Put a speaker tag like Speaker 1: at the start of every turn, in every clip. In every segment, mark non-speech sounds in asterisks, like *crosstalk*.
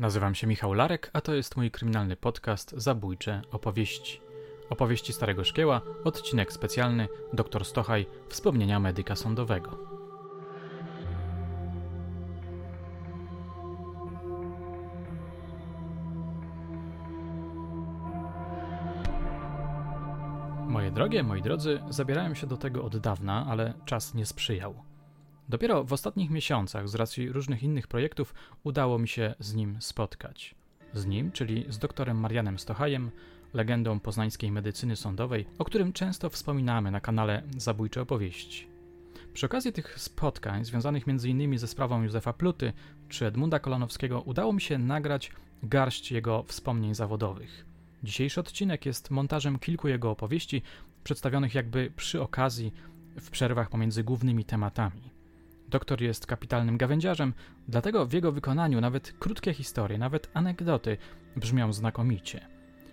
Speaker 1: Nazywam się Michał Larek, a to jest mój kryminalny podcast Zabójcze opowieści. Opowieści Starego Szkieła, odcinek specjalny Doktor Stochaj, wspomnienia medyka sądowego. Moje drogie, moi drodzy, zabierałem się do tego od dawna, ale czas nie sprzyjał. Dopiero w ostatnich miesiącach, z racji różnych innych projektów, udało mi się z nim spotkać. Z nim, czyli z doktorem Marianem Stochajem, legendą poznańskiej medycyny sądowej, o którym często wspominamy na kanale Zabójcze Opowieści. Przy okazji tych spotkań, związanych m.in. ze sprawą Józefa Pluty czy Edmunda Kolanowskiego, udało mi się nagrać garść jego wspomnień zawodowych. Dzisiejszy odcinek jest montażem kilku jego opowieści, przedstawionych jakby przy okazji w przerwach pomiędzy głównymi tematami. Doktor jest kapitalnym gawędziarzem, dlatego w jego wykonaniu nawet krótkie historie, nawet anegdoty brzmią znakomicie.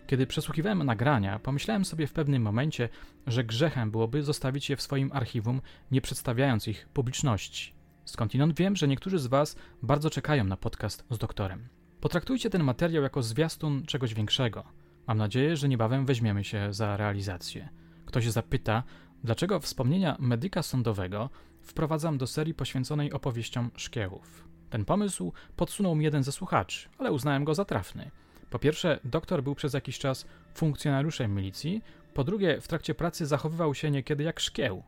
Speaker 1: Kiedy przesłuchiwałem nagrania, pomyślałem sobie w pewnym momencie, że grzechem byłoby zostawić je w swoim archiwum, nie przedstawiając ich publiczności. Skądinąd wiem, że niektórzy z Was bardzo czekają na podcast z doktorem. Potraktujcie ten materiał jako zwiastun czegoś większego. Mam nadzieję, że niebawem weźmiemy się za realizację. Ktoś zapyta, dlaczego wspomnienia medyka sądowego wprowadzam do serii poświęconej opowieściom szkiełów. Ten pomysł podsunął mi jeden ze słuchaczy, ale uznałem go za trafny. Po pierwsze, doktor był przez jakiś czas funkcjonariuszem milicji, po drugie, w trakcie pracy zachowywał się niekiedy jak szkieł.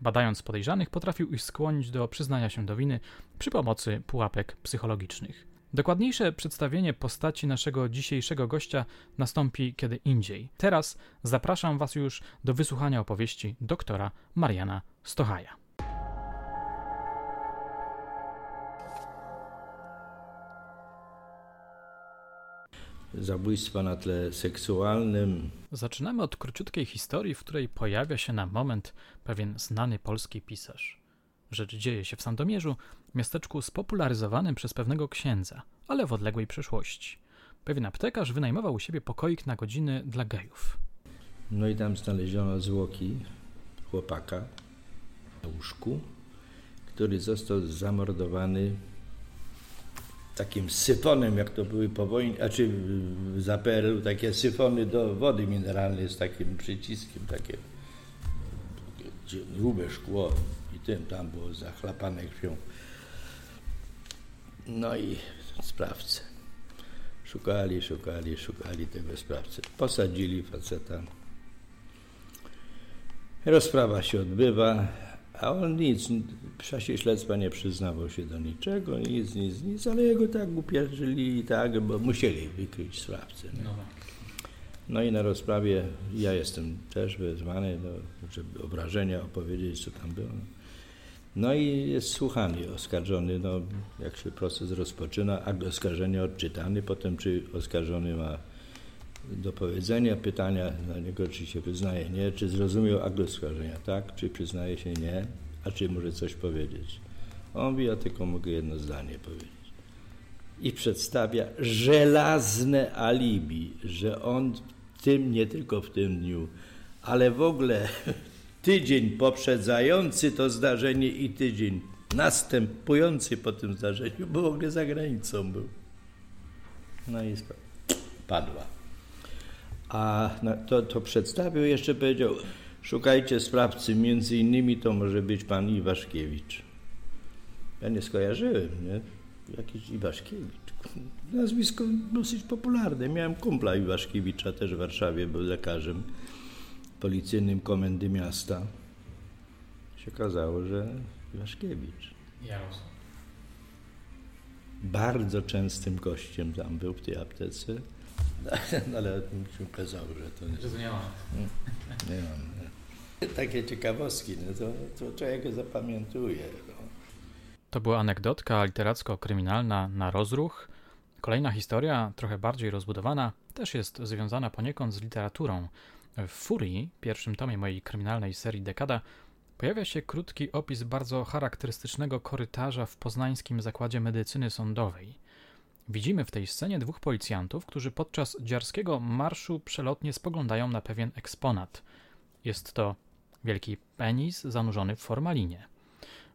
Speaker 1: Badając podejrzanych, potrafił ich skłonić do przyznania się do winy przy pomocy pułapek psychologicznych. Dokładniejsze przedstawienie postaci naszego dzisiejszego gościa nastąpi kiedy indziej. Teraz zapraszam Was już do wysłuchania opowieści doktora Mariana Stochaja.
Speaker 2: Zabójstwa na tle seksualnym.
Speaker 1: Zaczynamy od króciutkiej historii, w której pojawia się na moment pewien znany polski pisarz. Rzecz dzieje się w Sandomierzu, miasteczku spopularyzowanym przez pewnego księdza, ale w odległej przeszłości. Pewien aptekarz wynajmował u siebie pokoik na godziny dla gejów.
Speaker 2: No i tam znaleziono zwłoki chłopaka na łóżku, który został zamordowany takim syfonem, jak to były po wojnie, a czy za PRL-u takie syfony do wody mineralnej z takim przyciskiem, takie grube szkło i tym tam było zachlapane krwią. No i sprawcę. Szukali, szukali, szukali tego sprawcy. Posadzili faceta. Rozprawa się odbywa. A on nic, w czasie śledztwa nie przyznawał się do niczego, nic, nic, nic, ale jego tak upierzyli i tak, bo musieli wykryć sprawcę. No. no i na rozprawie ja jestem też wezwany, no, żeby obrażenia opowiedzieć, co tam było. No i jest słuchany oskarżony, no, jak się proces rozpoczyna, akt oskarżenia odczytany, potem czy oskarżony ma do powiedzenia, pytania na niego, czy się przyznaje nie, czy zrozumiał akt oskarżenia, tak, czy przyznaje się nie, a czy może coś powiedzieć. On mówi, ja tylko mogę jedno zdanie powiedzieć. I przedstawia żelazne alibi, że on w tym, nie tylko w tym dniu, ale w ogóle *laughs* tydzień poprzedzający to zdarzenie i tydzień następujący po tym zdarzeniu, bo w ogóle za granicą był. No i padła. A to, to przedstawił, jeszcze powiedział, szukajcie sprawcy, między innymi to może być pan Iwaszkiewicz. Ja nie skojarzyłem, nie? Jakiś Iwaszkiewicz. Nazwisko dosyć popularne. Miałem kumpla Iwaszkiewicza też w Warszawie, był lekarzem policyjnym komendy miasta. Się okazało, że Iwaszkiewicz. Jarosław. Bardzo częstym gościem tam był w tej aptece. *laughs* No, ale mi się okazało, że to nie,
Speaker 1: że nie ma. *laughs*
Speaker 2: Nie mam. Nie. Takie ciekawostki, no to, to człowiek zapamiętuje. No.
Speaker 1: To była anegdotka literacko-kryminalna na rozruch. Kolejna historia, trochę bardziej rozbudowana, też jest związana poniekąd z literaturą. W Furii, pierwszym tomie mojej kryminalnej serii Dekada, pojawia się krótki opis bardzo charakterystycznego korytarza w poznańskim zakładzie medycyny sądowej. Widzimy w tej scenie dwóch policjantów, którzy podczas dziarskiego marszu przelotnie spoglądają na pewien eksponat. Jest to wielki penis zanurzony w formalinie.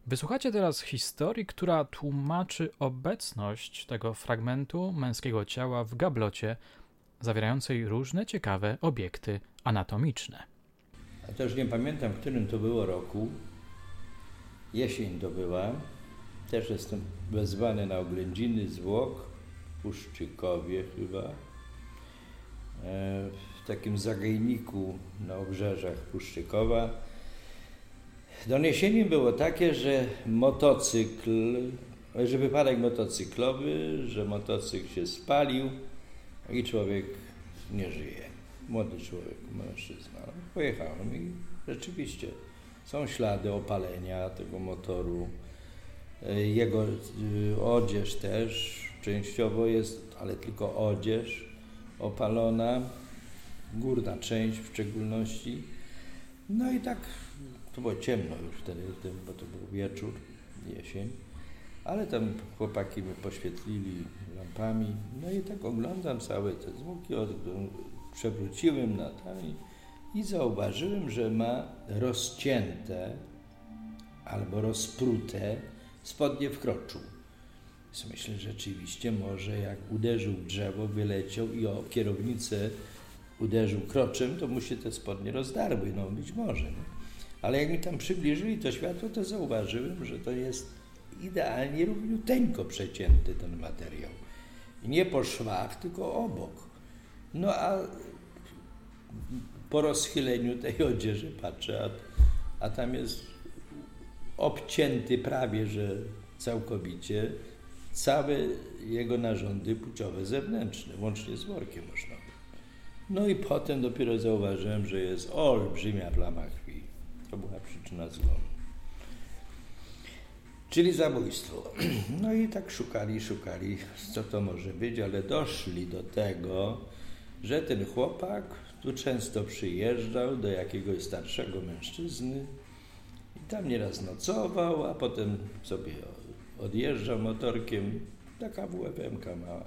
Speaker 1: Wysłuchacie teraz historii, która tłumaczy obecność tego fragmentu męskiego ciała w gablocie, zawierającej różne ciekawe obiekty anatomiczne.
Speaker 2: A też nie pamiętam, w którym to było roku. Jesień to była. Też jestem wezwany na oględziny zwłok Puszczykowie chyba. E, w takim zagajniku na obrzeżach Puszczykowa Doniesienie było takie, że motocykl, że wypadek motocyklowy, że motocykl się spalił i człowiek nie żyje. Młody człowiek, mężczyzna. Pojechałem i rzeczywiście są ślady opalenia tego motoru. Jego y, odzież też częściowo jest, ale tylko odzież opalona, górna część w szczególności. No i tak to było ciemno już wtedy, bo to był wieczór, jesień, ale tam chłopaki mi poświetlili lampami. No i tak oglądam całe te zwłoki, przewróciłem na tam i zauważyłem, że ma rozcięte albo rozprute spodnie w kroczu. Więc myślę, że rzeczywiście może jak uderzył w drzewo, wyleciał i o kierownicę uderzył kroczem, to mu się te spodnie rozdarły. No być może. No. Ale jak mi tam przybliżyli to światło, to zauważyłem, że to jest idealnie równiuteńko przecięty ten materiał. Nie po szwach, tylko obok. No a po rozchyleniu tej odzieży patrzę, a, a tam jest obcięty prawie, że całkowicie całe jego narządy płciowe zewnętrzne, łącznie z workiem można. No i potem dopiero zauważyłem, że jest olbrzymia plama krwi. To była przyczyna zgonu. Czyli zabójstwo. *clears throat* No i tak szukali, szukali, co to może być, ale doszli do tego, że ten chłopak tu często przyjeżdżał do jakiegoś starszego mężczyzny i tam nieraz nocował, a potem sobie odjeżdżał motorkiem, taka WFM mała.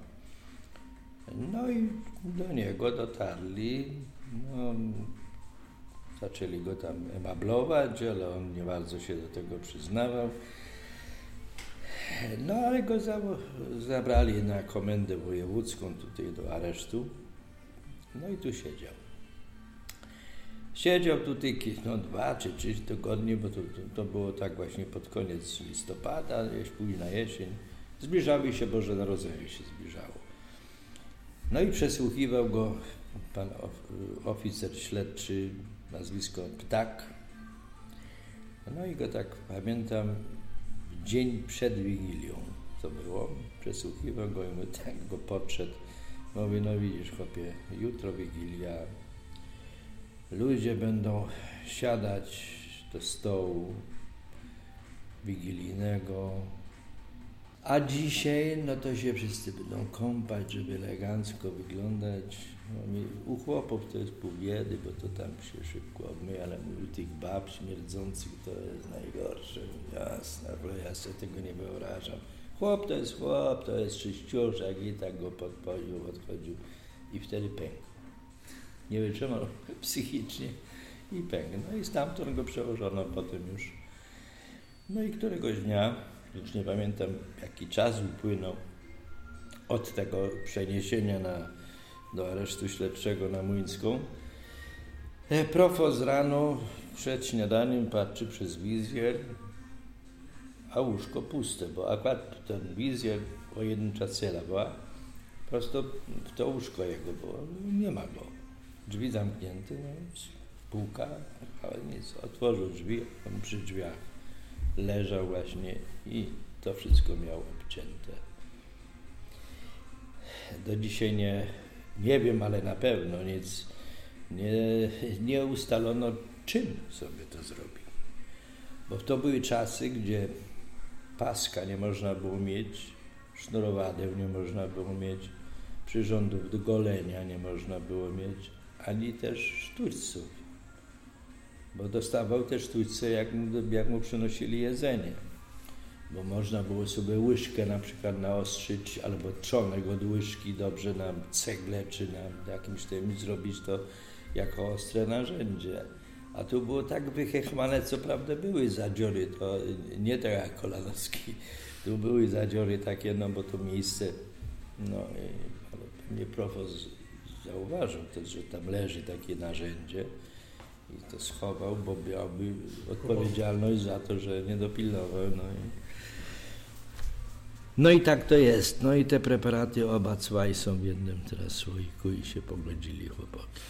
Speaker 2: No i do niego dotarli no, Zaczęli go tam emablować, ale on nie bardzo się do tego przyznawał. No ale go zabrali na komendę wojewódzką tutaj do aresztu. No i tu siedział. Siedział tutaj no, dwa czy trzy tygodnie, bo to, to, to, było tak właśnie pod koniec listopada, późna jesień. Zbliżały się Boże Narodzenie się zbliżało. No i przesłuchiwał go pan oficer śledczy nazwisko Ptak. No i go tak pamiętam, dzień przed Wigilią to było, przesłuchiwał go i my tak go podszedł. Mówi, no widzisz chłopie, jutro Wigilia, ludzie będą siadać do stołu wigilijnego, a dzisiaj, no to się wszyscy będą kąpać, żeby elegancko wyglądać. No, u chłopów to jest pół biedy, bo to tam się szybko obmyje, ale u tych bab śmierdzących to jest najgorsze. Jasne, ale ja sobie tego nie wyobrażam. Chłop to jest chłop, to jest czyściuszek i tak go podpodził, odchodził i wtedy pękł. Nie wytrzymał *laughs* psychicznie i pękł. No i stamtąd go przełożono potem już. No i któregoś dnia już nie pamiętam jaki czas upłynął od tego przeniesienia na, do aresztu śledczego na Młyńską. E, profos rano przed śniadaniem patrzy przez wizjer, a łóżko puste, bo akurat ten wizjer pojedyncza cela była, prosto w to łóżko jego było, nie ma go. Drzwi zamknięte, no, ale nic, otworzył drzwi, on przy drzwiach leżał właśnie i to wszystko miał obcięte. Do dzisiaj nie, nie wiem, ale na pewno nic nie, nie ustalono, czym sobie to zrobił. Bo to były czasy, gdzie paska nie można było mieć, sznurowadeł nie można było mieć, przyrządów do golenia nie można było mieć, ani też sztućców bo dostawał też sztućce, jak mu, jak mu przynosili jedzenie. Bo można było sobie łyżkę na przykład naostrzyć, albo trzonek od łyżki dobrze na cegle, czy na jakimś tym zrobić to jako ostre narzędzie. A tu było tak wychechmane, co prawda były zadziory, to nie tak jak Kolanowski. Tu były zadziory takie, no bo to miejsce, no ale pewnie profos zauważył też, że tam leży takie narzędzie i to schował, bo miałby odpowiedzialność za to, że nie dopilnował. No i, no i tak to jest. No i te preparaty oba cwaj są w jednym teraz słoiku i się pogodzili chłopaki.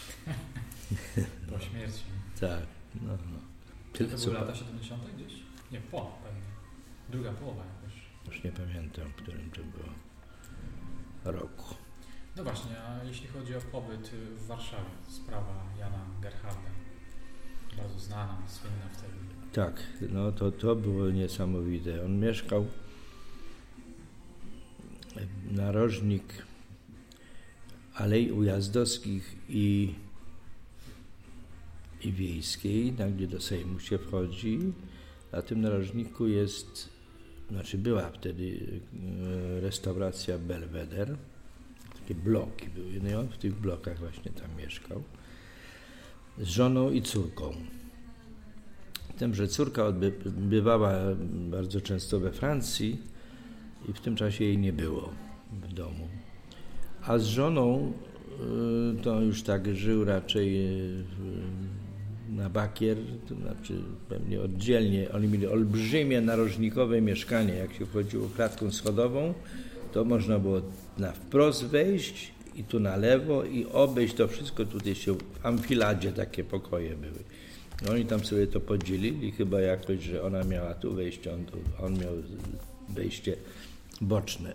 Speaker 2: *laughs*
Speaker 1: Po śmierci.
Speaker 2: Tak, no, no.
Speaker 1: Tyle, to były lata 70. gdzieś? Nie, po pewnie. Druga połowa jakoś.
Speaker 2: Już nie pamiętam, w którym to było roku.
Speaker 1: No właśnie, a jeśli chodzi o pobyt w Warszawie, sprawa Jana Gerharda, bardzo znana, słynna wtedy.
Speaker 2: Tak, no to, to było niesamowite. On mieszkał narożnik Alei Ujazdowskich i, i Wiejskiej, tam gdzie do Sejmu się wchodzi. Na tym narożniku jest, znaczy była wtedy e, restauracja Belweder. Takie bloki były, no i on w tych blokach właśnie tam mieszkał. Z żoną i córką. Tym, że córka odbywała bardzo często we Francji, i w tym czasie jej nie było w domu. A z żoną y, to już tak żył raczej y, na bakier, to znaczy pewnie oddzielnie. Oni mieli olbrzymie narożnikowe mieszkanie. Jak się wchodziło klatką schodową, to można było na wprost wejść i tu na lewo i obejść to wszystko. Tutaj się w amfiladzie takie pokoje były. Oni tam sobie to podzielili, chyba jakoś, że ona miała tu wejście, on, tu, on miał wejście boczne.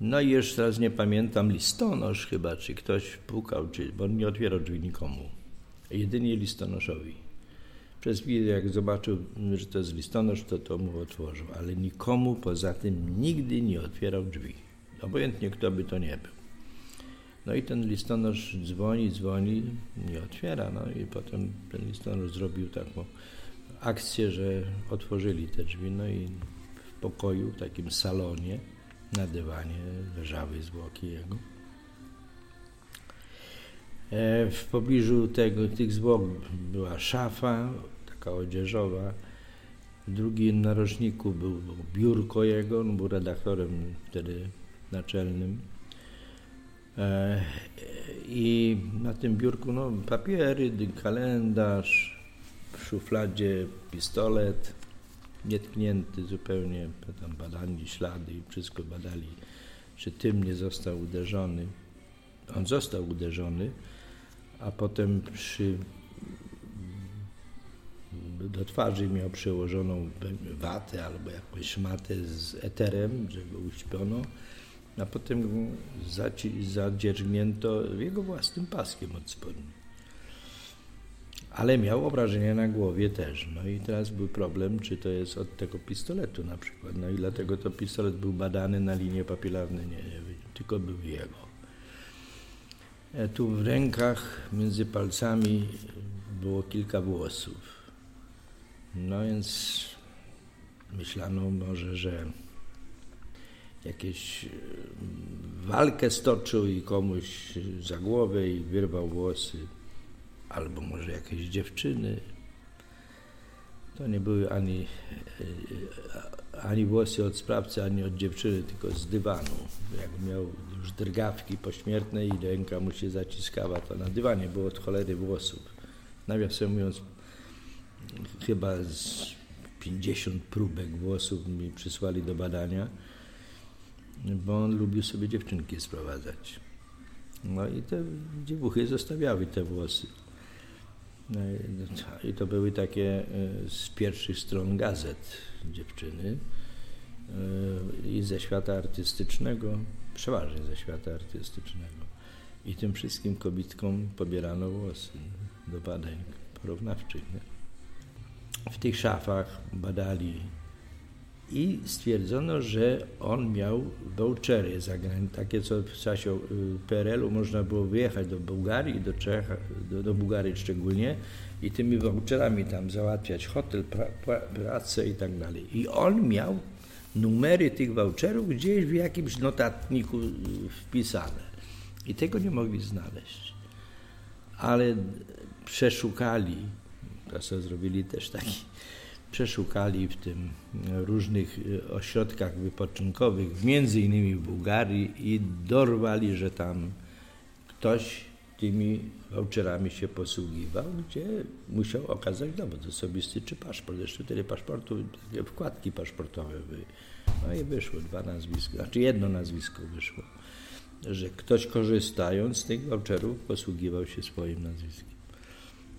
Speaker 2: No i jeszcze teraz nie pamiętam, listonosz chyba, czy ktoś pukał, czy, bo on nie otwierał drzwi nikomu. Jedynie listonoszowi. Przez chwilę, jak zobaczył, że to jest listonosz, to to mu otworzył, ale nikomu poza tym nigdy nie otwierał drzwi. Obojętnie kto by to nie był. No i ten listonosz dzwoni, dzwoni, nie otwiera. No i potem ten listonosz zrobił taką akcję, że otworzyli te drzwi. No i pokoju, w takim salonie, na dywanie leżały zwłoki jego. E, w pobliżu tego, tych zwłok była szafa, taka odzieżowa. W drugim narożniku był biurko jego, on był redaktorem wtedy naczelnym. E, I na tym biurku no, papiery, kalendarz, w szufladzie pistolet, nietknięty zupełnie, tam badali ślady i wszystko badali, czy tym nie został uderzony. On został uderzony, a potem przy do twarzy miał przełożoną watę albo jakąś szmatę z eterem, że uśpiono, a potem zadzierzgnięto jego własnym paskiem od spodni ale miał obrażenia na głowie też. No i teraz był problem, czy to jest od tego pistoletu na przykład. No i dlatego to pistolet był badany na linie papilarne, nie, nie tylko był jego. E, tu w rękach, między palcami było kilka włosów. No więc myślano może, że jakieś e, walkę stoczył i komuś za głowę i wyrwał włosy albo może jakieś dziewczyny. To nie były ani, e, ani włosy od sprawcy, ani od dziewczyny, tylko z dywanu. Jak miał już drgawki pośmiertne i ręka mu się zaciskała, to na dywanie było od cholery włosów. Nawiasem mówiąc, chyba z 50 próbek włosów mi przysłali do badania, bo on lubił sobie dziewczynki sprowadzać. No i te dziewuchy zostawiały te włosy. No I to były takie e, z pierwszych stron gazet dziewczyny e, i ze świata artystycznego, przeważnie ze świata artystycznego. I tym wszystkim kobietkom pobierano włosy do badań porównawczych. W tych szafach badali i stwierdzono, że on miał vouchery zagraniczne, takie co w czasie y, PRL-u można było wyjechać do Bułgarii, do Czech, do, do Bułgarii szczególnie i tymi voucherami tam załatwiać hotel, pra, pra, pracę i tak dalej. I on miał numery tych voucherów gdzieś w jakimś notatniku y, wpisane i tego nie mogli znaleźć. Ale przeszukali To sobie zrobili też taki, przeszukali w tym różnych y, ośrodkach wypoczynkowych, między innymi w Bułgarii i dorwali, że tam ktoś tymi voucherami się posługiwał, gdzie musiał okazać dowód osobisty czy paszport. Jeszcze tyle paszportu, wkładki paszportowe były. No i wyszło dwa nazwiska, znaczy jedno nazwisko wyszło, że ktoś korzystając z tych voucherów posługiwał się swoim nazwiskiem.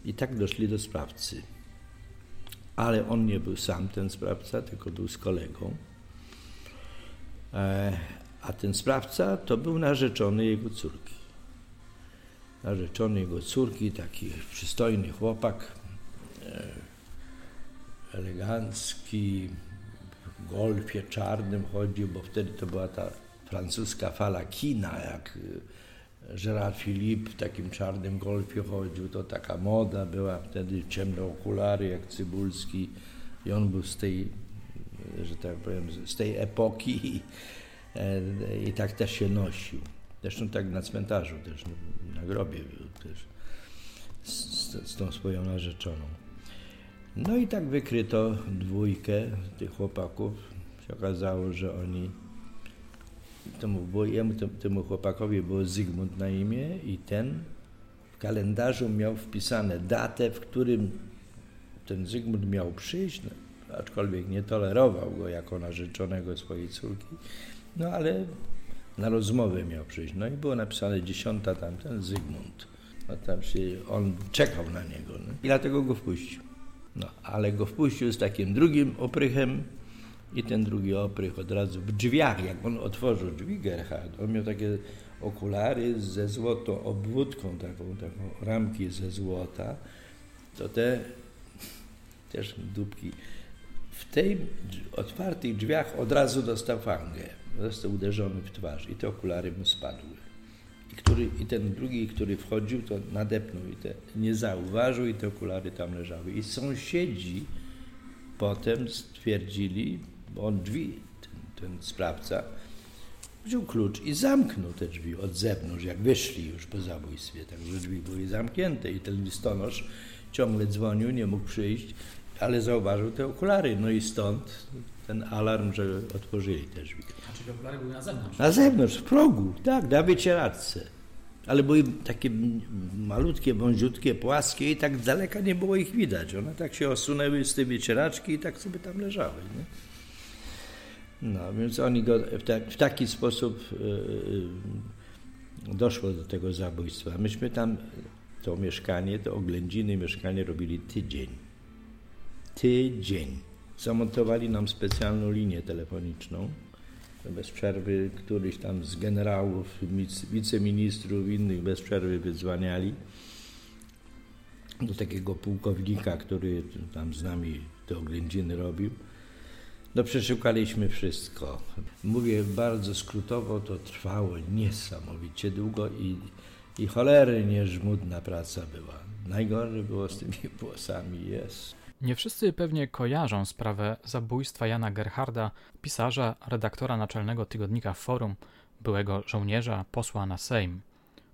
Speaker 2: I tak doszli do sprawcy. Ale on nie był sam ten sprawca, tylko był z kolegą. E, a ten sprawca to był narzeczony jego córki. Narzeczony jego córki, taki przystojny chłopak, e, elegancki, w golfie czarnym chodził, bo wtedy to była ta francuska fala kina, jak Gerard Philippe w takim czarnym golfie chodził, to taka moda była wtedy, ciemne okulary jak Cybulski i on był z tej, że tak powiem, z tej epoki i, e, tak też się nosił. Zresztą tak na cmentarzu też, na grobie był też z, z tą swoją narzeczoną. No i tak wykryto dwójkę tych chłopaków. Się okazało, że oni temu, jemu, temu chłopakowi było Zygmunt na imię i ten w kalendarzu miał wpisane datę, w którym ten Zygmunt miał przyjść, no, aczkolwiek nie tolerował go jako narzeczonego swojej córki, no ale na rozmowę miał przyjść. No i było napisane dziesiąta tamten Zygmunt. No tam się, on czekał na niego no, i dlatego go wpuścił. No, ale go wpuścił z takim drugim oprychem, i ten drugi oprych od razu w drzwiach, jak on otworzył drzwi Gerhard, on miał takie okulary ze złotą obwódką, taką, taką ramki ze złota, to te też dupki w tej otwartych drzwiach od razu dostał fangę, został uderzony w twarz i te okulary mu spadły. I, który, I ten drugi, który wchodził, to nadepnął i te nie zauważył i te okulary tam leżały. I sąsiedzi potem stwierdzili, bo on drzwi, ten, ten sprawca, wziął klucz i zamknął te drzwi od zewnątrz, jak wyszli już po zabójstwie. Także drzwi były zamknięte i ten listonosz ciągle dzwonił, nie mógł przyjść, ale zauważył te okulary. No i stąd ten alarm, że otworzyli te drzwi.
Speaker 1: A czyli okulary były na zewnątrz?
Speaker 2: Na zewnątrz, w progu, tak, na wycieraczce. Ale były takie malutkie, wąziutkie, płaskie i tak z daleka nie było ich widać. One tak się osunęły z tej wycieraczki i tak sobie tam leżały. Nie? No, więc oni go w, ta, w taki sposób yy, doszło do tego zabójstwa. Myśmy tam to mieszkanie, to oględziny mieszkanie robili tydzień. Tydzień. Zamontowali nam specjalną linię telefoniczną. Bez przerwy któryś tam z generałów, wiceministrów, innych bez przerwy wydzwaniali do takiego pułkownika, który tam z nami te oględziny robił. No przeszukaliśmy wszystko. Mówię bardzo skrótowo, to trwało niesamowicie długo i, i cholernie żmudna praca była. Najgorzej było z tymi *laughs* włosami, jest.
Speaker 1: Nie wszyscy pewnie kojarzą sprawę zabójstwa Jana Gerharda, pisarza, redaktora naczelnego tygodnika Forum, byłego żołnierza, posła na Sejm.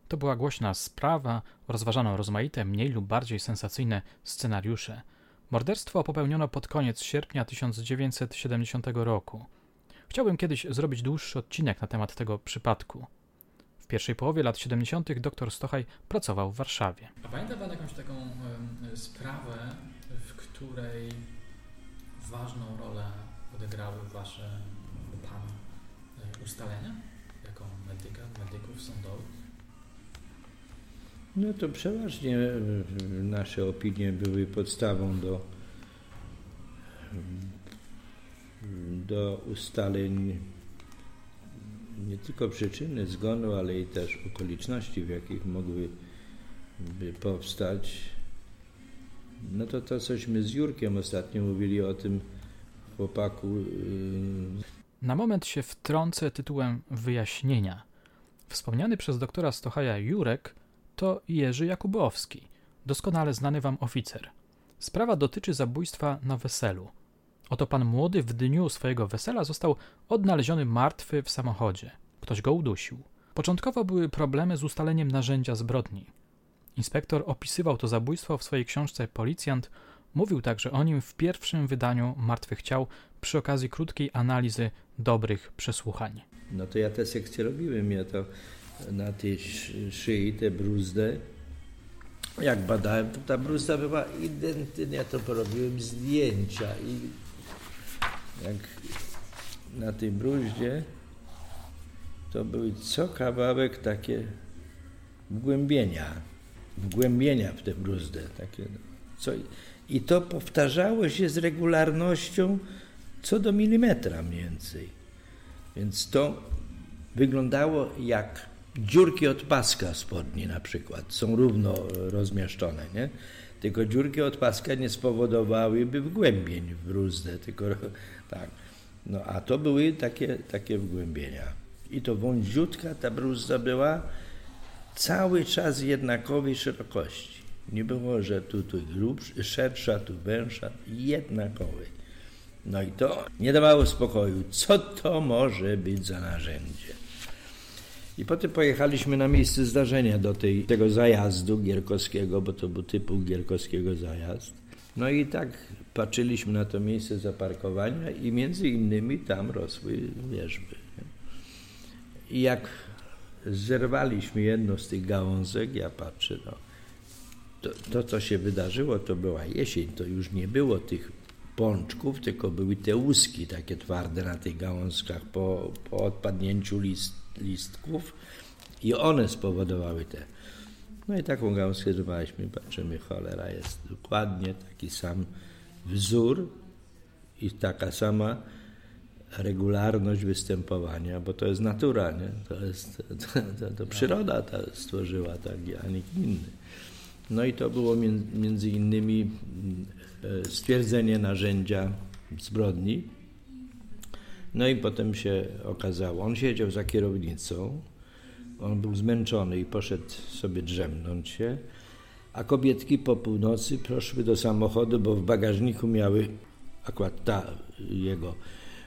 Speaker 1: To była głośna sprawa, rozważano rozmaite, mniej lub bardziej sensacyjne scenariusze – Morderstwo popełniono pod koniec sierpnia 1970 roku. Chciałbym kiedyś zrobić dłuższy odcinek na temat tego przypadku. W pierwszej połowie lat 70. dr Stochaj pracował w Warszawie. A pamięta Pan jakąś taką y, sprawę, w której ważną rolę odegrały Wasze Pana y, ustalenia jako medyka, medyków sądowych?
Speaker 2: No to przeważnie e, nasze opinie były podstawą do, do ustaleń nie tylko przyczyny zgonu, ale i też okoliczności, w jakich mogłyby powstać. No to to cośmy z Jurkiem ostatnio mówili o tym chłopaku. Y,
Speaker 1: Na moment się wtrącę tytułem wyjaśnienia. Wspomniany przez doktora Stochaja Jurek to Jerzy Jakubowski, doskonale znany wam oficer. Sprawa dotyczy zabójstwa na weselu. Oto pan młody w dniu swojego wesela został odnaleziony martwy w samochodzie. Ktoś go udusił. Początkowo były problemy z ustaleniem narzędzia zbrodni. Inspektor opisywał to zabójstwo w swojej książce Policjant. Mówił także o nim w pierwszym wydaniu Martwych Ciał przy okazji krótkiej analizy dobrych przesłuchań.
Speaker 2: No to ja te sekcje robiłem, ja to na tej szyi, te bruzdy. Jak badałem, to ta bruzda była identyczna, ja to porobiłem zdjęcia i jak na tej bruździe to były co kawałek takie wgłębienia, wgłębienia w tę bruzdę. Takie, co, I to powtarzało się z regularnością co do milimetra mniej więcej. Więc to wyglądało jak dziurki od paska spodni na przykład. Są równo rozmieszczone, nie? Tylko dziurki od paska nie spowodowałyby wgłębień w bruzdę, tylko tak. No a to były takie, takie wgłębienia. I to wąziutka ta bruzda była cały czas jednakowej szerokości. Nie było, że tu, tu grubsza, szersza, tu węższa, jednakowej. No i to nie dawało spokoju. Co to może być za narzędzie? I potem pojechaliśmy na miejsce zdarzenia do tej, tego zajazdu gierkowskiego, bo to był typu gierkowskiego zajazd. No i tak patrzyliśmy na to miejsce zaparkowania i między innymi tam rosły wierzby. I jak zerwaliśmy jedną z tych gałązek, ja patrzę, no, to, to co się wydarzyło, to była jesień, to już nie było tych pączków, tylko były te łuski takie twarde na tych gałązkach po, po odpadnięciu list, listków i one spowodowały te. No i taką gałązkę zrywaliśmy, patrzymy, cholera, jest dokładnie taki sam wzór i taka sama regularność występowania, bo to jest natura, nie? To, jest, to, *laughs* to, to przyroda ta stworzyła, tak, a nikt inny. No i to było między innymi e, stwierdzenie narzędzia zbrodni. No i potem się okazało, on siedział za kierownicą, on był zmęczony i poszedł sobie drzemnąć się, a kobietki po północy poszły do samochodu, bo w bagażniku miały akurat ta jego,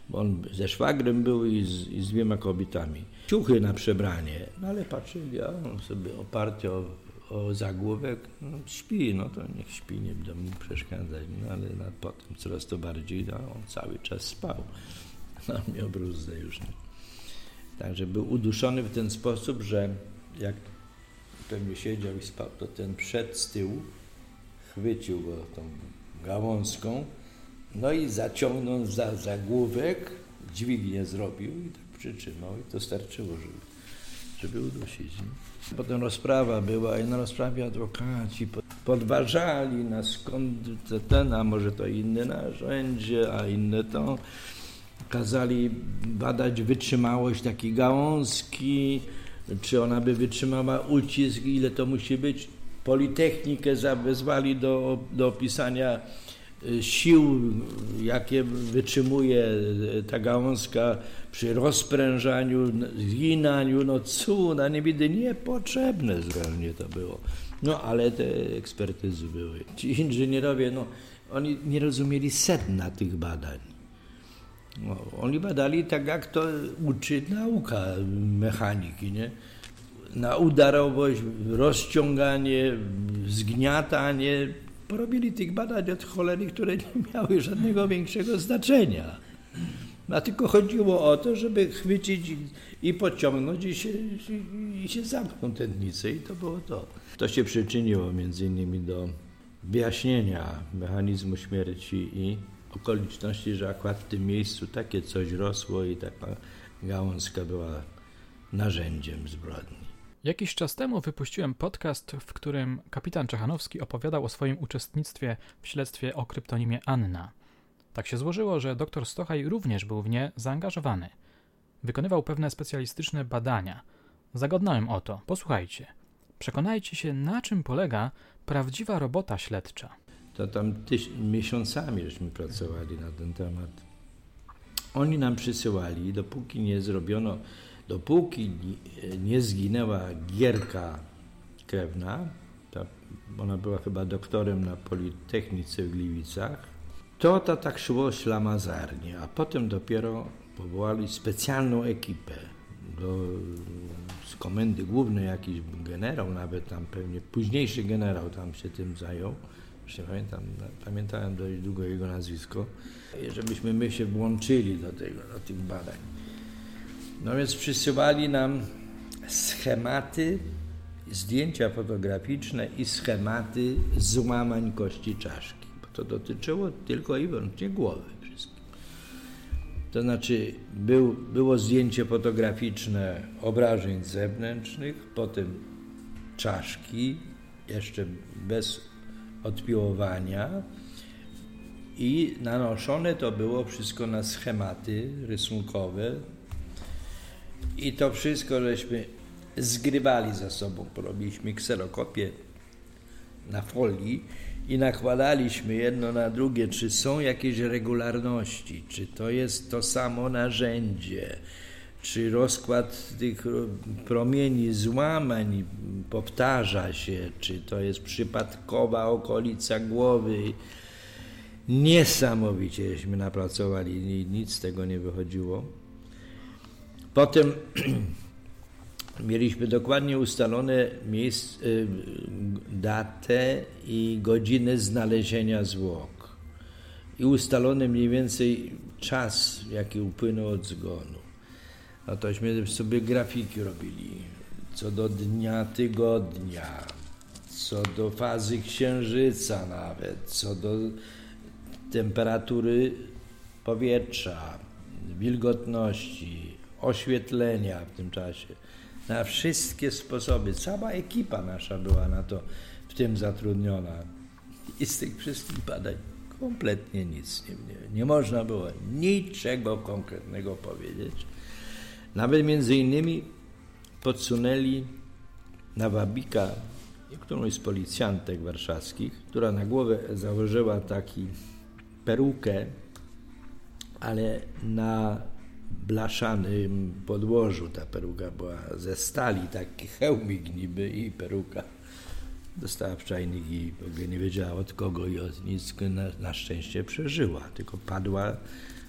Speaker 2: bo on ze szwagrem był i z, i z dwiema kobietami. Ciuchy na przebranie, no ale patrzyli, a on sobie oparty o, o zagłówek, no, śpi, no to niech śpi, nie będą mu przeszkadzać, no ale potem coraz to bardziej, no, on cały czas spał, miał bruzdę już. Także był uduszony w ten sposób, że jak pewnie siedział i spał, to ten przed z tyłu chwycił go tą gałązką, no i zaciągnął za zagłówek, dźwignię zrobił i tak przytrzymał i to starczyło, żeby, żeby udusić. Potem rozprawa była i na rozprawie adwokaci podważali nas skąd ten, a może to inne narzędzie, a inne to. Kazali badać wytrzymałość takiej gałązki, czy ona by wytrzymała ucisk, ile to musi być. Politechnikę zawezwali do, do opisania y, sił, jakie wytrzymuje y, ta gałązka przy rozprężaniu, zginaniu, no cuda, niewidy niepotrzebne zupełnie to było. No ale te ekspertyzy były. Ci inżynierowie, no oni nie rozumieli sedna tych badań. No, oni badali tak, jak to uczy nauka mechaniki, nie? Na udarowość, rozciąganie, zgniatanie. Porobili tych badań od cholery, które nie miały żadnego większego znaczenia. A tylko chodziło o to, żeby chwycić i pociągnąć i się, i się zamknął tętnicę i to było to. To się przyczyniło między innymi do wyjaśnienia mechanizmu śmierci i okoliczności, że akurat w tym miejscu takie coś rosło i taka gałązka była narzędziem zbrodni.
Speaker 1: Jakiś czas temu wypuściłem podcast, w którym kapitan Czechanowski opowiadał o swoim uczestnictwie w śledztwie o kryptonimie Anna. Tak się złożyło, że dr Stochaj również był w nie zaangażowany. Wykonywał pewne specjalistyczne badania. Zagodnąłem o to. Posłuchajcie. Przekonajcie się, na czym polega prawdziwa robota śledcza
Speaker 2: to tam miesiącami żeśmy pracowali na ten temat. Oni nam przysyłali, dopóki nie zrobiono, dopóki nie zginęła Gierka Krewna, ta, ona była chyba doktorem na Politechnice w Gliwicach, to to tak szło ślamazarnie, a potem dopiero powołali specjalną ekipę do, z komendy głównej jakiś generał, nawet tam pewnie późniejszy generał tam się tym zajął. Już nie pamiętam, pamiętałem dość długo jego nazwisko. Żebyśmy my się włączyli do tego, do tych badań. No więc przysyłali nam schematy, zdjęcia fotograficzne i schematy złamań kości czaszki, bo to dotyczyło tylko i wyłącznie głowy. To znaczy był, było zdjęcie fotograficzne obrażeń zewnętrznych, potem czaszki, jeszcze bez odpiłowania. I nanoszone to było wszystko na schematy rysunkowe, i to wszystko żeśmy zgrywali ze sobą. Porobiliśmy kserokopię na folii i nakładaliśmy jedno na drugie, czy są jakieś regularności, czy to jest to samo narzędzie, czy rozkład tych promieni złamań powtarza się, czy to jest przypadkowa okolica głowy. Niesamowicie napracowali, nic z tego nie wychodziło. Potem *clears throat* mieliśmy dokładnie ustalone miejsce, y, datę i godzinę znalezienia zwłok i ustalony mniej więcej czas, jaki upłynął od zgonu. No tośmy sobie grafiki robili, co do dnia tygodnia, co do fazy księżyca nawet, co do temperatury powietrza, wilgotności, oświetlenia w tym czasie, na wszystkie sposoby. Cała ekipa nasza była na to w tym zatrudniona. I z tych wszystkich badań kompletnie nic nie, nie, nie można było niczego konkretnego powiedzieć. Nawet między innymi podsunęli na Wabika którąś z policjantek warszawskich, która na głowę założyła taki perukę, ale na blaszanym podłożu ta peruka była ze stali, taki hełmik niby i peruka. Dostała w czajnik i w ogóle nie wiedziała od kogo i od nic. Na, na szczęście przeżyła, tylko padła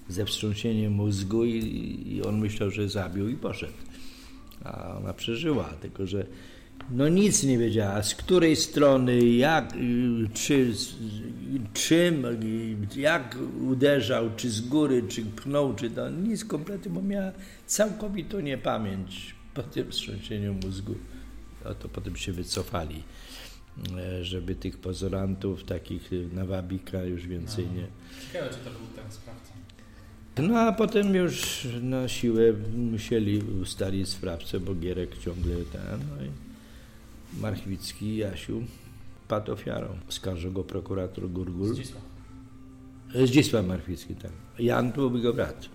Speaker 2: ze wstrząsieniem mózgu i, i on myślał, że zabił i poszedł. A ona przeżyła, tylko że no nic nie wiedziała, z której strony, jak, czy, czym, jak uderzał, czy z góry, czy pchnął, czy to, nic kompletnie, bo miała całkowitą niepamięć po tym wstrząsieniu mózgu. No to potem się wycofali, e, żeby tych pozorantów, takich na Wabika już więcej no. nie...
Speaker 1: Ciekawe, czy to był ten sprawca.
Speaker 2: No a potem już na siłę musieli ustalić sprawcę, bo Gierek ciągle ten... No i Marchwicki Jasiu padł ofiarą. Oskarżył go prokurator Gurgul.
Speaker 1: Zdzisław.
Speaker 2: Zdzisław Marchwicki, tak. Jan to był jego brat.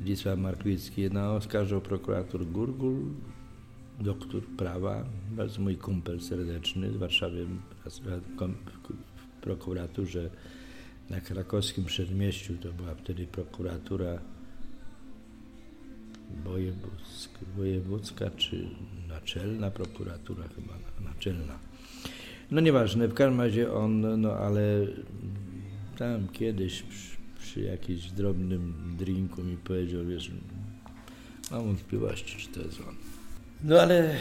Speaker 2: Zdzisław Marchwicki no, oskarżył prokurator Gurgul, doktor prawa, bardzo mój kumpel serdeczny z Warszawy w prokuraturze na krakowskim przedmieściu, to była wtedy prokuratura wojewódzka, czy naczelna prokuratura chyba, naczelna. No nieważne, w każdym razie on, no ale tam kiedyś przy, przy jakimś drobnym drinku mi powiedział, wiesz, mam wątpliwości, czy to jest on. No ale,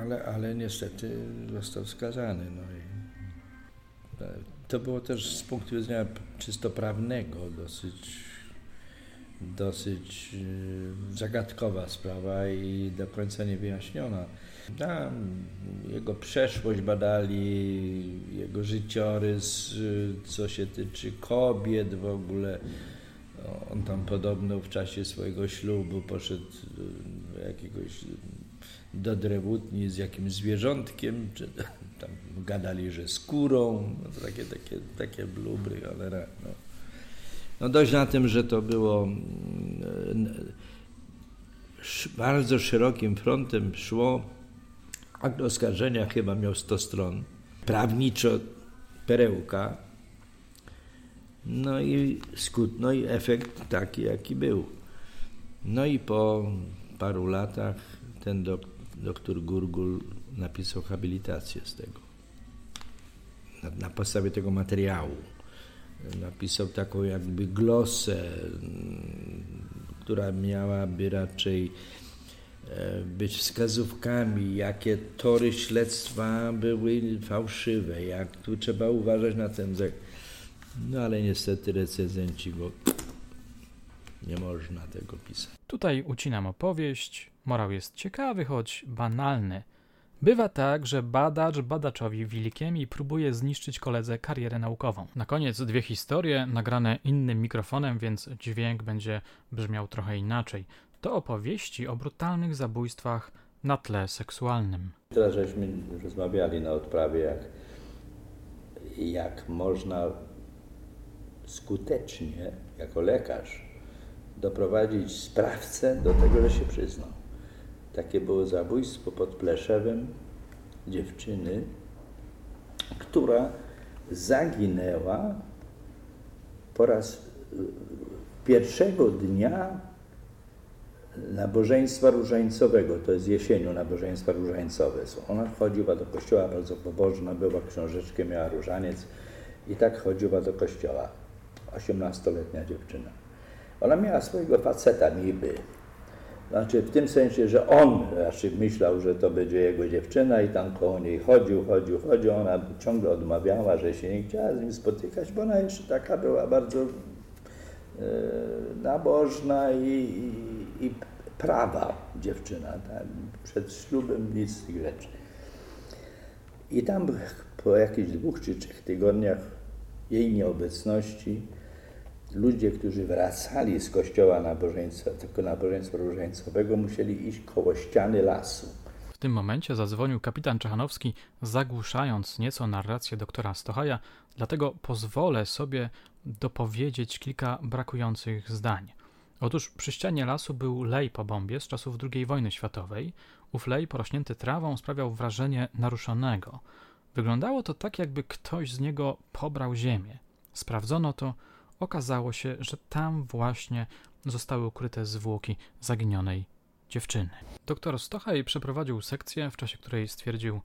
Speaker 2: ale, ale niestety został skazany. No i to było też z punktu widzenia czysto prawnego dosyć dosyć y, zagadkowa sprawa i do końca niewyjaśniona. Tam jego przeszłość badali, jego życiorys, y, co się tyczy kobiet w ogóle. On tam podobno w czasie swojego ślubu poszedł do jakiegoś do drewutni z jakimś zwierzątkiem, czy tam gadali, że skórą, no takie, takie, takie blubry, ale no. No dość na tym, że to było mm, bardzo szerokim frontem szło. Akt oskarżenia chyba miał 100 stron. Prawniczo perełka. No i skut, no i efekt taki, jaki był. No i po paru latach ten dok, doktor Gurgul napisał habilitację z tego. Na, na podstawie tego materiału napisał taką jakby glosę, która miałaby raczej e, być wskazówkami, jakie tory śledztwa były fałszywe, jak tu trzeba uważać na ten No ale niestety recenzenci go nie można tego pisać.
Speaker 1: Tutaj ucinam opowieść. Morał jest ciekawy, choć banalny. Bywa tak, że badacz badaczowi wilkiem i próbuje zniszczyć koledze karierę naukową. Na koniec dwie historie, nagrane innym mikrofonem, więc dźwięk będzie brzmiał trochę inaczej. To opowieści o brutalnych zabójstwach na tle seksualnym.
Speaker 2: Teraz żeśmy rozmawiali na odprawie, jak, jak można skutecznie, jako lekarz, doprowadzić sprawcę do tego, że się przyznał. Takie było zabójstwo pod Pleszewem dziewczyny, która zaginęła po raz y, pierwszego dnia nabożeństwa różańcowego, to jest jesienią nabożeństwa różańcowe. Ona chodziła do kościoła, bardzo pobożna była, książeczkę miała różaniec i tak chodziła do kościoła. 18-letnia dziewczyna. Ona miała swojego faceta niby, znaczy w tym sensie, że on raczej myślał, że to będzie jego dziewczyna i tam koło niej chodził, chodził, chodził. Ona ciągle odmawiała, że się nie chciała z nim spotykać, bo ona jeszcze taka była bardzo e, nabożna i, i, i, prawa dziewczyna. Tak? Przed ślubem nic z tych rzeczy. I tam po jakichś dwóch czy trzech tygodniach jej nieobecności ludzie, którzy wracali z kościoła nabożeństwa, tylko nabożeństwa różańcowego, musieli iść koło ściany lasu.
Speaker 1: W tym momencie zadzwonił kapitan Czechanowski, zagłuszając nieco narrację doktora Stochaja, dlatego pozwolę sobie dopowiedzieć kilka brakujących zdań. Otóż przy ścianie lasu był lej po bombie z czasów II wojny światowej. Ów lej porośnięty trawą sprawiał wrażenie naruszonego. Wyglądało to tak, jakby ktoś z niego pobrał ziemię. Sprawdzono to okazało się, że tam właśnie zostały ukryte zwłoki zaginionej dziewczyny. Doktor Stochaj przeprowadził sekcję, w czasie której stwierdził,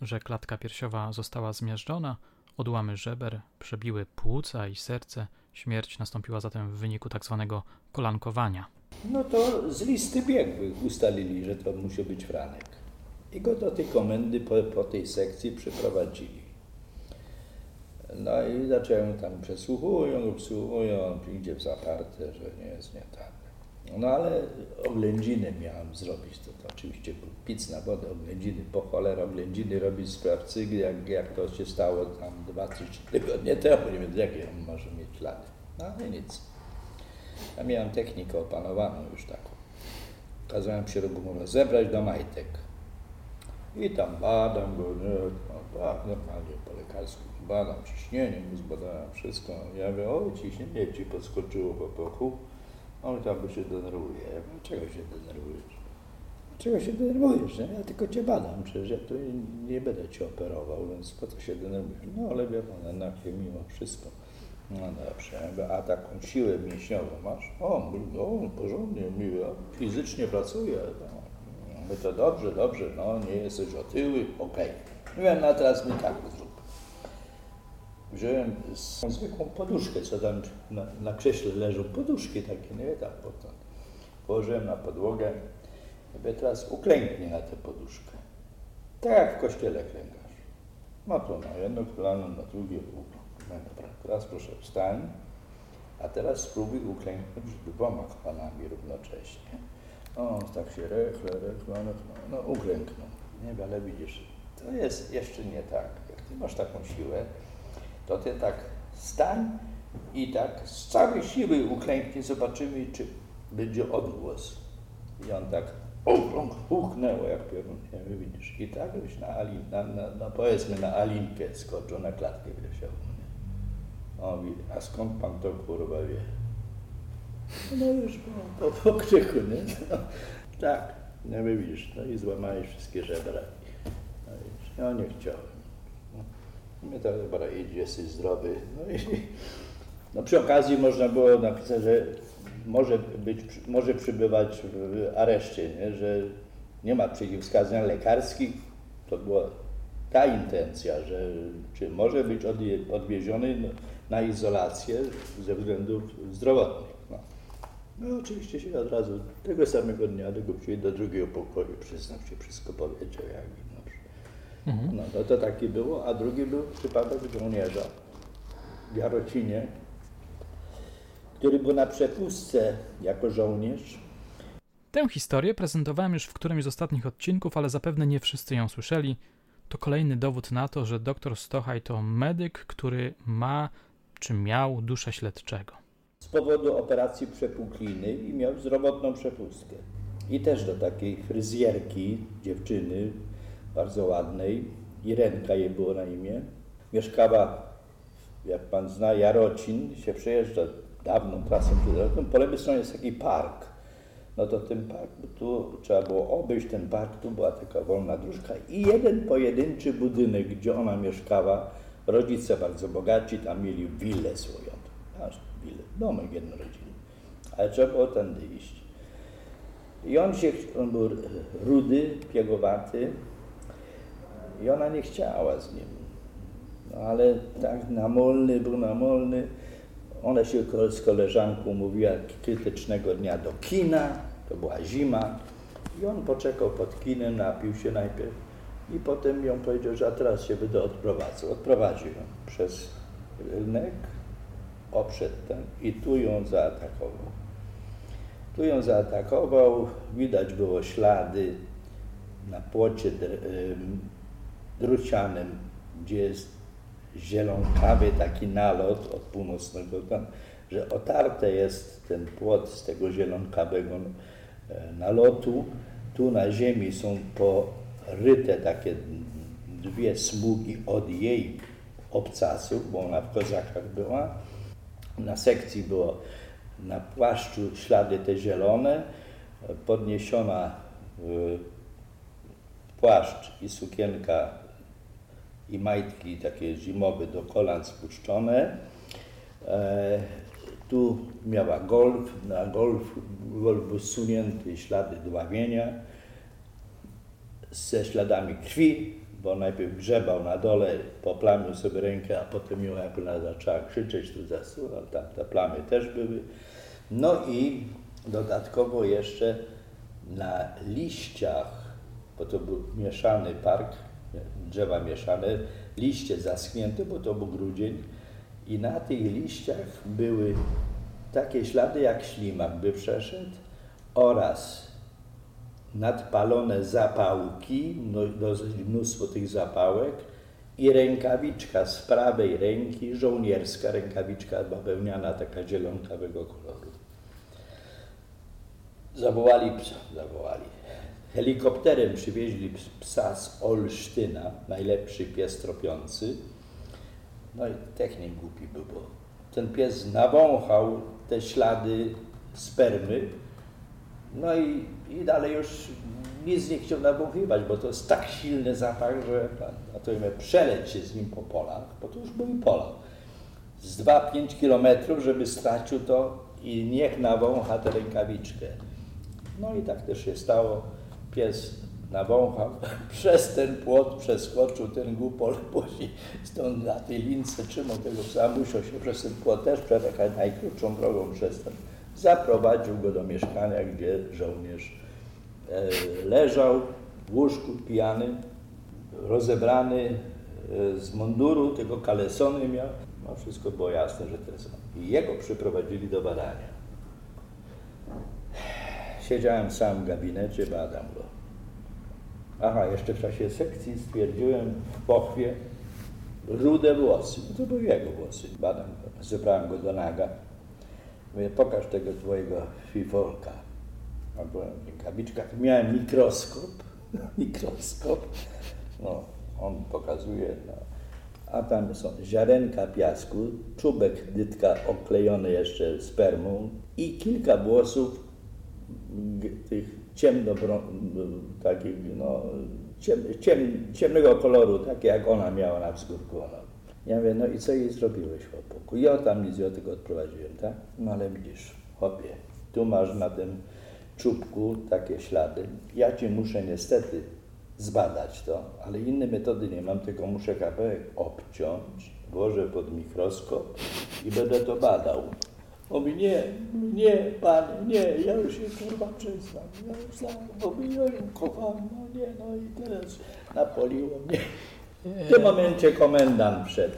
Speaker 1: że klatka piersiowa została zmiażdżona, odłamy żeber przebiły płuca i serce. Śmierć nastąpiła zatem w wyniku tak zwanego kolankowania.
Speaker 2: No to z listy biegłych ustalili, że to musi być Franek. I go do tej komendy po, po tej sekcji przeprowadzili. No i zacząłem tam przesłuchują, obsłuchują, idzie w zaparte, że nie jest nie tak. No ale oględziny miałem zrobić, to, to oczywiście był pic na wodę, oględziny, po cholerę oględziny robić sprawcy, jak, jak to się stało tam dwa, trzy tygodnie temu, nie wiem jakie on może mieć ślady. No ale nic. Ja miałem technikę opanowaną już taką. Kazałem się regularnie zebrać do majtek. I tam badam go, nie, no, tak, normalnie po lekarsku badam ciśnienie, mu zbadałem wszystko. Ja mówię, o ciśnienie ci podskoczyło po pochu, on tam by się denerwuje. Ja mówię, czego się denerwujesz? Czego się denerwujesz? Nie? Ja tylko cię badam, przecież ja tu nie będę cię operował, więc po co się denerwujesz? No ale wie pan, jednak mimo wszystko. No dobrze, a taką siłę mięśniową masz? O, no, porządnie, miło, fizycznie pracuję. No. My to dobrze, dobrze, no nie jesteś otyły, okej. Okay. Mówię, no teraz mi tak zrób wziąłem zwykłą poduszkę, co tam na, na krześle leżą, poduszki takie, nie tak potem. Położyłem na podłogę, mówię, teraz uklęknij na tę poduszkę. Tak jak w kościele klękasz. No to na jedno kolano, na drugie no dobra, teraz proszę wstań, a teraz spróbuj uklęknąć dwoma kolanami równocześnie. O, tak się rechle, rechle, no, no uklęknął. Nie, ale widzisz, to jest jeszcze nie tak. Jak ty masz taką siłę, to ty tak stań i tak z całej siły uklęknie, zobaczymy, czy będzie odgłos. I on tak okrąg huknęło jak piorun, nie widzisz. I tak byś na, Alin, na, na, no powiedzmy na Alinkę skoczył, na klatkę wleciał. On mówi, a skąd pan to kurwa wie? No już po, po, po krzyku, nie? No, tak, nie widzisz, no i złamałeś wszystkie żebra. No, no nie chciałem. My to dobra, idź, jesteś zdrowy. No i *laughs* no przy okazji można było napisać, że może, być, może przybywać w areszcie, nie? że nie ma przeciwwskazań lekarskich. To była ta intencja, że czy może być odwieziony, na izolację ze względów zdrowotnych. No. no oczywiście się od razu tego samego dnia dogościli do drugiego pokoju, przyznał się, wszystko powiedział jak no. Mhm. No to, to taki było, a drugi był przypadek żołnierza w Jarocinie, który był na przepustce jako żołnierz.
Speaker 1: Tę historię prezentowałem już w którymś z ostatnich odcinków, ale zapewne nie wszyscy ją słyszeli. To kolejny dowód na to, że dr Stochaj to medyk, który ma czy miał duszę śledczego.
Speaker 2: Z powodu operacji przepukliny i miał zdrowotną przepustkę. I też do takiej fryzjerki, dziewczyny, bardzo ładnej, Irenka jej było na imię, mieszkała, jak pan zna, Jarocin, się przejeżdża dawną trasą tutaj, po lewej stronie jest taki park. No to ten park, tu trzeba było obejść. Ten park, tu była taka wolna dróżka i jeden pojedynczy budynek, gdzie ona mieszkała, rodzice bardzo bogaci, tam mieli willę swoją, aż willę, domek jednorodzinny, ale trzeba było tędy iść. I on się, on był rudy, piegowaty i ona nie chciała z nim. No ale tak namolny był namolny, ona się z koleżanką mówiła krytycznego dnia do kina, to była zima i on poczekał pod kinem, napił się najpierw i potem ją powiedział, że a teraz się będę odprowadzał. Odprowadził ją przez rynek, obszedł ten i tu ją zaatakował. Tu ją zaatakował, widać było ślady na płocie drucianym, gdzie jest zielonkawy taki nalot od północnego, tam, że otarte jest ten płot z tego zielonkawego e, nalotu. Tu na ziemi są poryte takie dwie smugi od jej obcasów, bo ona w kozakach była. Na sekcji było na płaszczu ślady te zielone, podniesiona płaszcz i sukienka i majtki takie zimowe do kolan spuszczone. E, tu miała golf, na golf, golf był sunięty, ślady dławienia ze śladami krwi, bo najpierw grzebał na dole, poplamił sobie rękę, a potem ją jak ona zaczęła krzyczeć, tu zasunął, tam te plamy też były. No i dodatkowo jeszcze na liściach, bo to był mieszany park, drzewa mieszane, liście zaschnięte, bo to był grudzień i na tych liściach były takie ślady, jak ślimak by przeszedł oraz nadpalone zapałki, mnóstwo tych zapałek i rękawiczka z prawej ręki, żołnierska rękawiczka bawełniana, taka zielonkawego koloru. Zawołali psa, zawołali. Helikopterem przywieźli psa z Olsztyna, najlepszy pies tropiący. No i technik głupi był, bo ten pies nawąchał te ślady spermy, no i, i dalej już nic nie chciał nawąchiwać, bo to jest tak silny zapach, że a to miał przeleć się z nim po polach, bo to już były pola. Z 2-5 kilometrów, żeby stracił to i niech nawącha tę rękawiczkę. No i tak też się stało pies nawąchał, *laughs* przez ten płot przeskoczył ten głupol, później *laughs* stąd na tej lince trzymał tego psa, musiał się przez ten płot też przejechać najkrótszą drogą przez ten. Zaprowadził go do mieszkania, gdzie żołnierz e, leżał w łóżku pijany, rozebrany e, z munduru, tego kalesony miał. No wszystko było jasne, że to jest on. I jego przyprowadzili do badania. Siedziałem sam w gabinecie, badam go. Aha, jeszcze w czasie sekcji stwierdziłem w pochwie rude włosy. No to były jego włosy. Badam go. Zebrałem go do naga. Mówię, pokaż tego twojego fifolka. A byłem w rękawiczkach. Miałem mikroskop. *laughs* mikroskop. No, on pokazuje. No. A tam są ziarenka piasku, czubek dytka oklejony jeszcze spermą i kilka włosów tych ciemno, takich, no, ciem, ciem, ciemnego koloru, takie jak ona miała na wzgórku. No. Ja mówię, no i co jej zrobiłeś, chłopaku? Ja tam nic, ja tylko odprowadziłem, tak? No ale widzisz, chłopie, tu masz na tym czubku takie ślady. Ja ci muszę niestety zbadać to, ale innej metody nie mam, tylko muszę kawałek obciąć, włożę pod mikroskop i będę to badał. Mówi, nie, nie, panie, nie, ja już się kurwa przyznam, ja już znam, mówi, ja ją kocham, no nie, no i teraz napoliło mnie. W tym momencie komendant wszedł.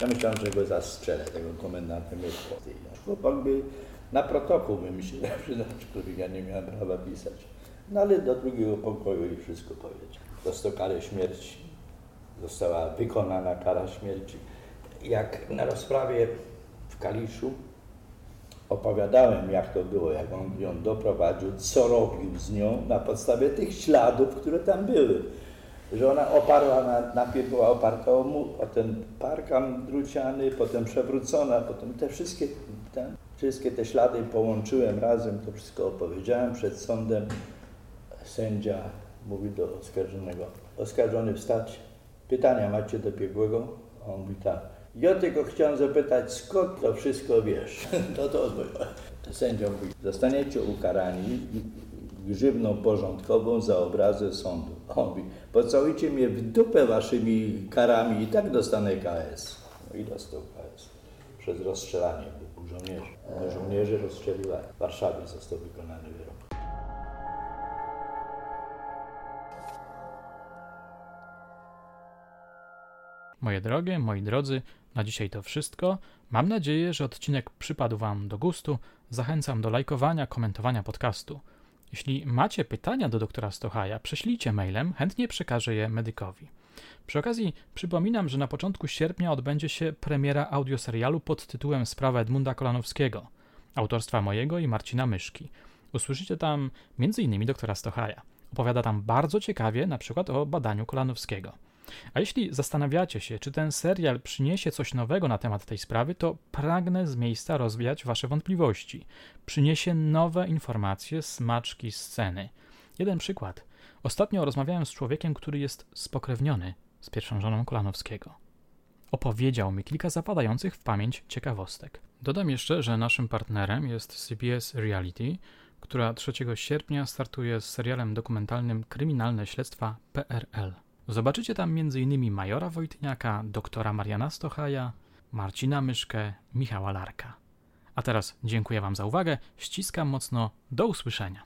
Speaker 2: Ja myślałem, że go zastrzelę, tego komendanta mieszka. Chłopak by na protokół wymyślił, *laughs* aczkolwiek ja nie miałem prawa pisać. No ale do drugiego pokoju i wszystko powiedział. Dostał karę śmierci. Została wykonana kara śmierci. Jak na rozprawie w Kaliszu opowiadałem, jak to było, jak on ją doprowadził, co robił z nią na podstawie tych śladów, które tam były. Że ona oparła, na, najpierw była oparta o, mu, o ten parkam druciany, potem przewrócona, potem te wszystkie, te, wszystkie te ślady połączyłem razem, to wszystko opowiedziałem przed sądem. Sędzia mówi do oskarżonego, oskarżony wstać, pytania macie do biegłego? On mówi tak. Ja tylko chciałem zapytać, skąd to wszystko wiesz? *laughs* To to sędzia mówi, zostaniecie ukarani grzywną porządkową za obrazę sądu. On mówi, pocałujcie mnie w dupę waszymi karami i tak dostanę KS. No i dostał KS. Przez rozstrzelanie, był żołnierzy. Żołnierze rozstrzeliwali. W Warszawie został wykonany wyrok.
Speaker 1: Moje drogie, moi drodzy, na dzisiaj to wszystko. Mam nadzieję, że odcinek przypadł Wam do gustu. Zachęcam do lajkowania, komentowania podcastu. Jeśli macie pytania do doktora Stochaja, prześlijcie mailem, chętnie przekażę je medykowi. Przy okazji przypominam, że na początku sierpnia odbędzie się premiera audioserialu pod tytułem Sprawa Edmunda Kolanowskiego, autorstwa mojego i Marcina Myszki. Usłyszycie tam m.in. doktora Stochaja. Opowiada tam bardzo ciekawie, na przykład o badaniu Kolanowskiego. A jeśli zastanawiacie się, czy ten serial przyniesie coś nowego na temat tej sprawy, to pragnę z miejsca rozwiać wasze wątpliwości. Przyniesie nowe informacje, smaczki, sceny. Jeden przykład. Ostatnio rozmawiałem z człowiekiem, który jest spokrewniony z pierwszą żoną Kolanowskiego. Opowiedział mi kilka zapadających w pamięć ciekawostek. Dodam jeszcze, że naszym partnerem jest CBS Reality, która 3 sierpnia startuje z serialem dokumentalnym Kryminalne Śledztwa PRL. Zobaczycie tam m.in. Majora Wojtniaka, doktora Mariana Stochaja, Marcina Myszkę, Michała Larka. A teraz dziękuję Wam za uwagę, ściskam mocno, do usłyszenia.